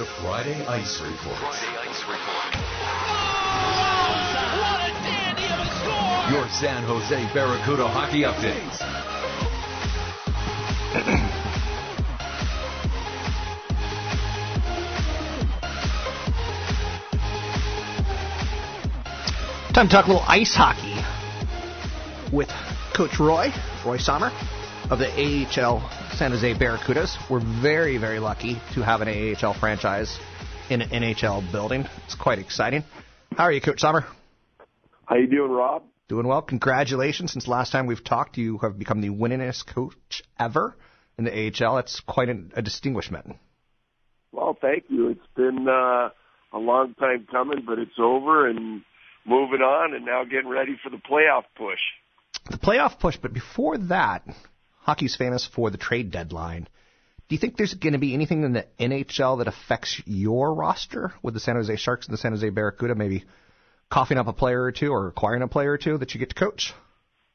It's the Friday Ice Report. Friday Ice Report. What a dandy of a score! Your San Jose Barracuda hockey updates. Time to talk a little ice hockey with Coach Roy, Roy Sommer of the AHL San Jose Barracudas. We're very, very lucky to have an AHL franchise in an NHL building. It's quite exciting. How are you, Coach Sommer? How you doing, Rob? Doing well. Congratulations. Since last time we've talked, you have become the winningest coach ever in the AHL. That's quite a, a distinguishment. Well, thank you. It's been uh, a long time coming, but it's over and moving on, and now getting ready for the playoff push. The playoff push, but before that, hockey's famous for the trade deadline. Do you think there's going to be anything in the NHL that affects your roster with the San Jose Sharks and the San Jose Barracuda? Maybe coughing up a player or two or acquiring a player or two that you get to coach?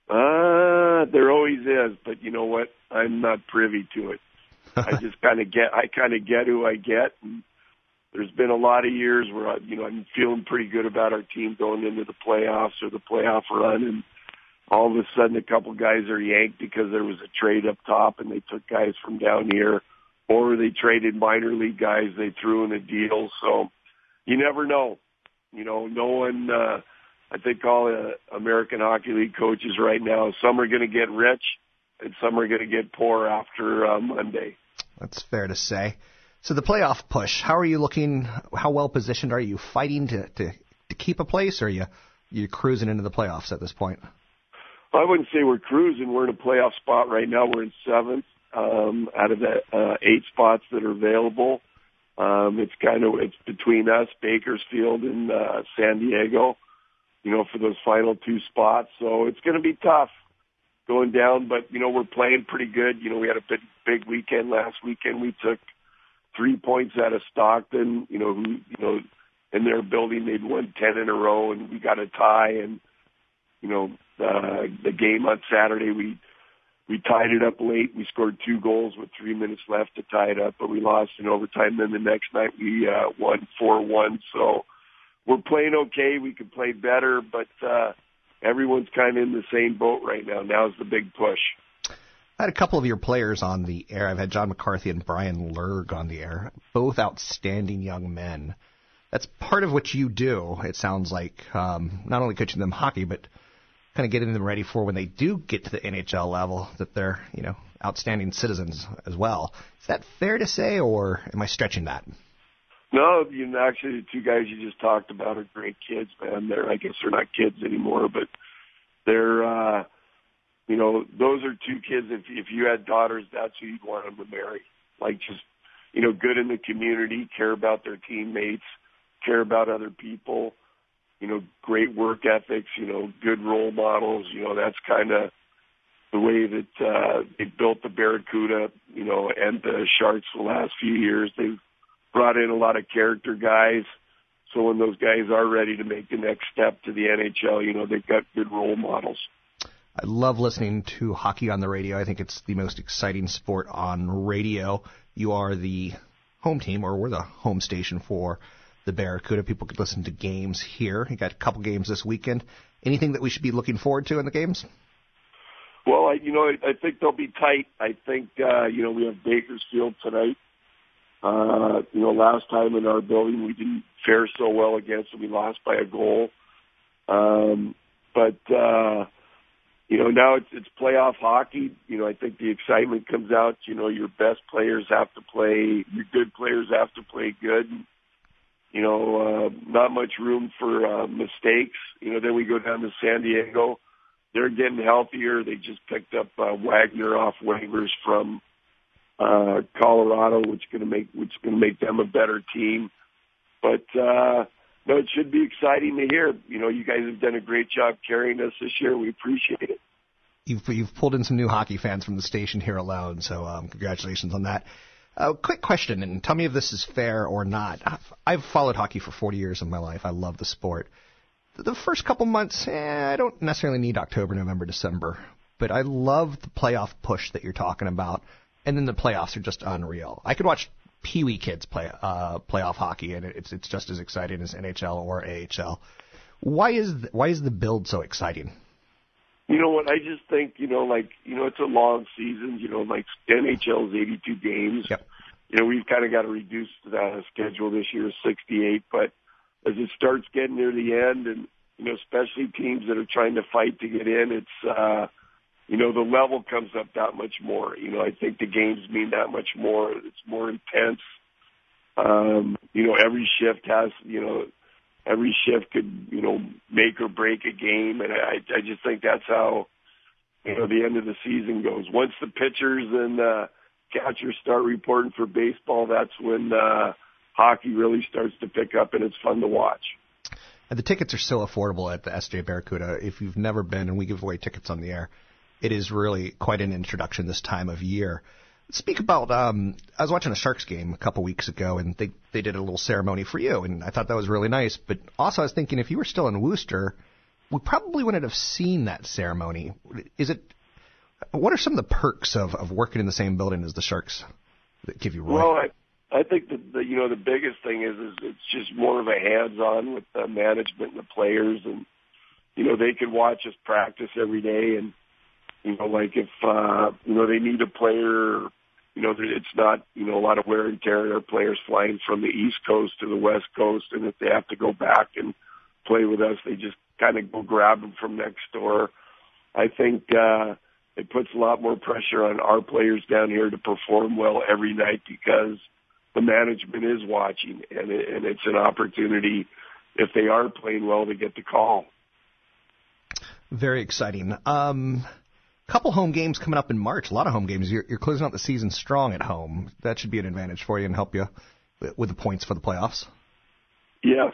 Uh, there always is, but you know what? I'm not privy to it. I just kind of get, I kind of get who I get. And there's been a lot of years where I, you know, I'm feeling pretty good about our team going into the playoffs or the playoff run, and all of a sudden a couple guys are yanked because there was a trade up top and they took guys from down here, or they traded minor league guys they threw in a deal. So you never know. You know, no one. uh I think all uh, American Hockey League coaches right now, some are going to get rich and some are going to get poor after uh, Monday. That's fair to say. So the playoff push, how are you looking? How well positioned are you? Fighting to to, to keep a place, or are you you cruising into the playoffs at this point? I wouldn't say we're cruising. We're in a playoff spot right now. We're in seventh um, out of the uh, eight spots that are available. Um, it's kind of it's between us, Bakersfield, and uh, San Diego. You know, for those final two spots. So it's going to be tough going down. But you know, we're playing pretty good. You know, we had a big big weekend last weekend. We took three points out of Stockton. You know, who you know in their building they'd won ten in a row, and we got a tie. And you know, uh, the game on Saturday we we tied it up late. We scored two goals with three minutes left to tie it up, but we lost in overtime. Then the next night we uh, won four one. So we're playing okay. We could play better, but uh, everyone's kind of in the same boat right now. Now's the big push. I had a couple of your players on the air. I've had John McCarthy and Bryan Lerg on the air, both outstanding young men. That's part of what you do. It sounds like um, not only coaching them hockey, but kind of getting them ready for when they do get to the NHL level that they're you know outstanding citizens as well. Is that fair to say, or am I stretching that? No, you know, actually, the two guys you just talked about are great kids, man. They're I guess they're not kids anymore, but they're uh, you know those are two kids. If if you had daughters, that's who you'd want them to marry. Like just you know, good in the community, care about their teammates, care about other people you know, great work ethics, you know, good role models. You know, that's kind of the way that uh, they built the Barracuda, you know, and the Sharks the last few years. They've brought in a lot of character guys. So when those guys are ready to make the next step to the NHL, you know, they've got good role models. I love listening to hockey on the radio. I think it's the most exciting sport on radio. You are the home team, or we're the home station for the Barracuda. People could listen to games here. You got a couple games this weekend. Anything that we should be looking forward to in the games? Well, I, you know, I, I think they'll be tight. I think, uh, you know, we have Bakersfield tonight. Uh, you know, last time in our building we didn't fare so well against them. We lost by a goal. Um, but, uh, you know, now it's, it's playoff hockey. You know, I think the excitement comes out. You know, your best players have to play, your good players have to play good. You know, uh, not much room for uh, mistakes. You know, then we go down to San Diego. They're getting healthier. They just picked up uh, Wagner off waivers from uh, Colorado, which is going to make which is going to make them a better team. But uh, no, it should be exciting to hear. You know, you guys have done a great job carrying us this year. We appreciate it. You've you've pulled in some new hockey fans from the station here alone, so um, congratulations on that. Uh, quick question, and tell me if this is fair or not. I've, I've followed hockey for 40 years of my life. I love the sport. The first couple months, eh, I don't necessarily need October, November, December, but I love the playoff push that you're talking about, and then the playoffs are just unreal. I could watch Pee Wee kids play uh, playoff hockey, and it's it's just as exciting as NHL or AHL. Why is th- why is the build so exciting? You know what? I just think you know, like you know, it's a long season. You know, like NHL is 82 games. Yep. You know, we've kind of got to reduce the schedule this year, 68. But as it starts getting near the end, and you know, especially teams that are trying to fight to get in, it's uh, you know, the level comes up that much more. You know, I think the games mean that much more. It's more intense. Um, you know, every shift has, you know, every shift could, you know, make or break a game, and I, I just think that's how, you know, the end of the season goes. Once the pitchers and uh, catchers start reporting for baseball, that's when uh, hockey really starts to pick up, and it's fun to watch. And the tickets are so affordable at the SJ Barracuda. If you've never been, and we give away tickets on the air, it is really quite an introduction this time of year. Speak about. Um, I was watching a Sharks game a couple weeks ago, and they they did a little ceremony for you, and I thought that was really nice. But also, I was thinking if you were still in Worcester, we probably wouldn't have seen that ceremony. Is it? What are some of the perks of of working in the same building as the Sharks that give you? Roy? Well, I I think that the you know the biggest thing is is it's just more of a hands on with the management and the players, and you know they can watch us practice every day and you know, like if uh, you know they need a player, you know, it's not you know a lot of wear and tear. Our players flying from the East Coast to the West Coast, and if they have to go back and play with us, they just kind of go grab them from next door. I think uh, it puts a lot more pressure on our players down here to perform well every night because the management is watching, and, it, and it's an opportunity if they are playing well to get the call. Very exciting. Um, couple home games coming up in March. A lot of home games. You're, you're closing out the season strong at home. That should be an advantage for you and help you with the points for the playoffs. Yes.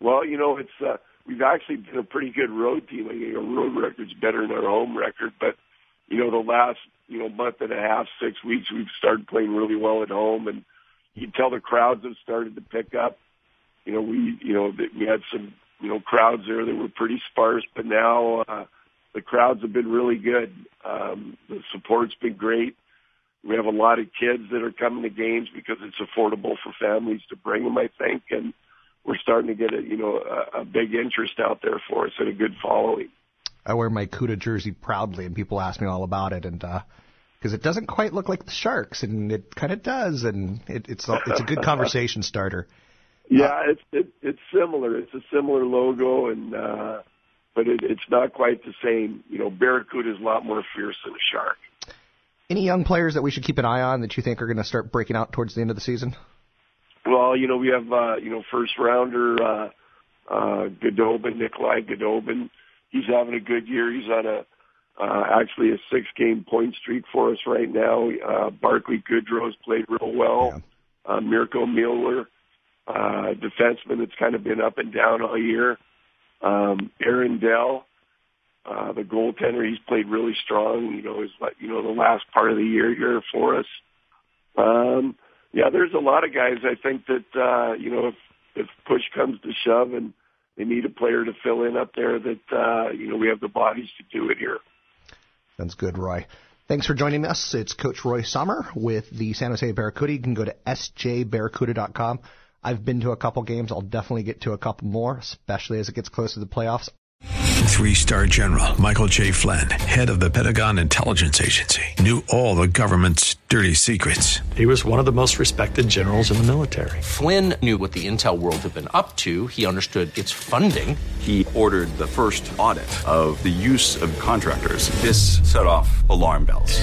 Well, you know, it's uh, we've actually been a pretty good road team. I think our road record's better than our home record, but you know, the last you know month and a half, six weeks, we've started playing really well at home, and you can tell the crowds have started to pick up. You know, we you know we had some you know crowds there that were pretty sparse, but now. uh the crowds have been really good. Um, the support's been great. We have a lot of kids that are coming to games because it's affordable for families to bring them, I think, and we're starting to get a you know a, a big interest out there for us and a good following. I wear my CUDA jersey proudly, and people ask me all about it, and because uh, it doesn't quite look like the Sharks, and it kind of does, and it, it's a, it's a good conversation starter. Yeah, it's it, it's similar. It's a similar logo, and uh, but it, it's not quite the same. You know, Barracuda is a lot more fierce than a shark. Any young players that we should keep an eye on that you think are going to start breaking out towards the end of the season? Well, you know, we have uh, you know first rounder uh, uh, Goldobin, Nikolai Goldobin. He's having a good year. He's on a uh, actually a six game point streak for us right now. Uh, Barclay Goodrow's played real well. Yeah. Uh, Mirco Mueller, uh, defenseman that's kind of been up and down all year. Um, Aaron Dell, uh, the goaltender, he's played really strong. You know, is like you know the last part of the year here for us. Um, yeah, there's a lot of guys. I think that uh, you know if if push comes to shove and they need a player to fill in up there, that uh, you know we have the bodies to do it here. Sounds good, Roy. Thanks for joining us. It's Coach Roy Sommer with the San Jose Barracuda. You can go to sjbarracuda.com. I've been to a couple games. I'll definitely get to a couple more, especially as it gets closer to the playoffs. Three star general Michael J. Flynn, head of the Pentagon Intelligence Agency, knew all the government's dirty secrets. He was one of the most respected generals in the military. Flynn knew what the intel world had been up to, he understood its funding. He ordered the first audit of the use of contractors. This set off alarm bells.